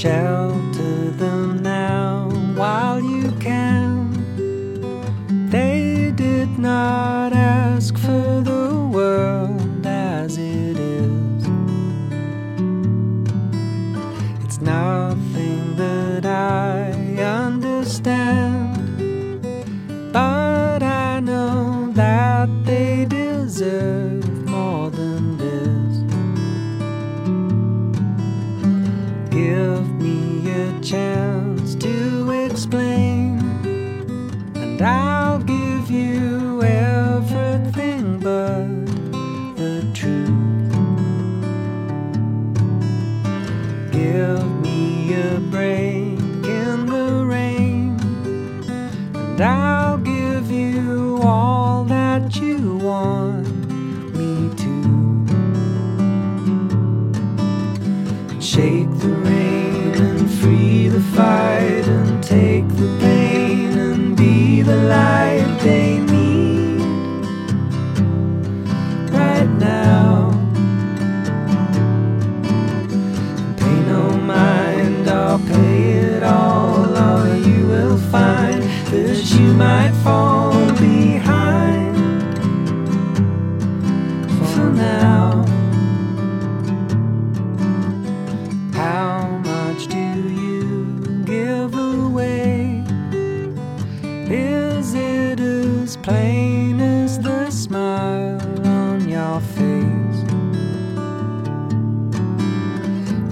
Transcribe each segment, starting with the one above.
Shelter them now while you can. They did not ask for the world as it is. It's nothing explain, and I'll give you everything but the truth. Give me a break in the rain, and I'll might fall behind for now. How much do you give away? Is it as plain as the smile on your face?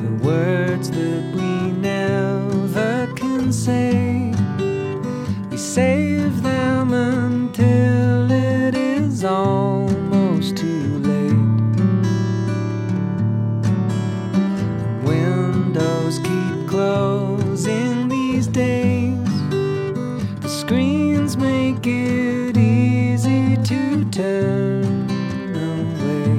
The words that we never can say, we to turn away.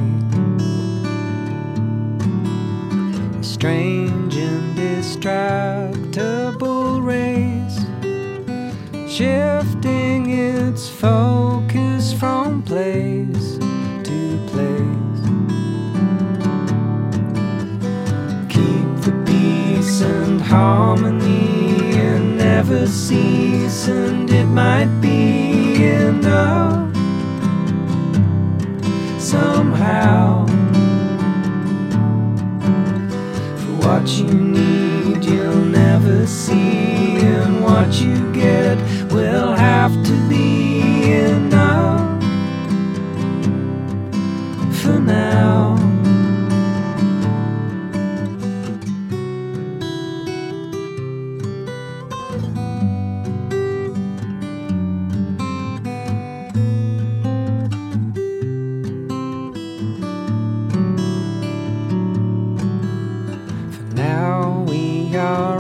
A strange and distractible race, shifting its focus from place to place. Keep the peace and harmony and never cease, and it might be what you need, now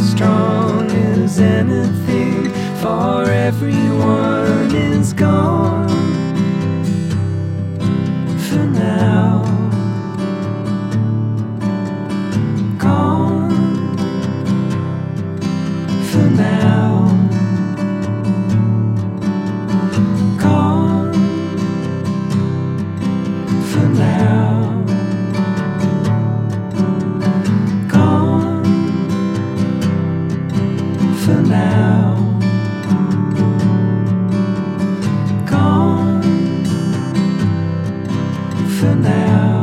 strong as anything, for everyone is gone. for now.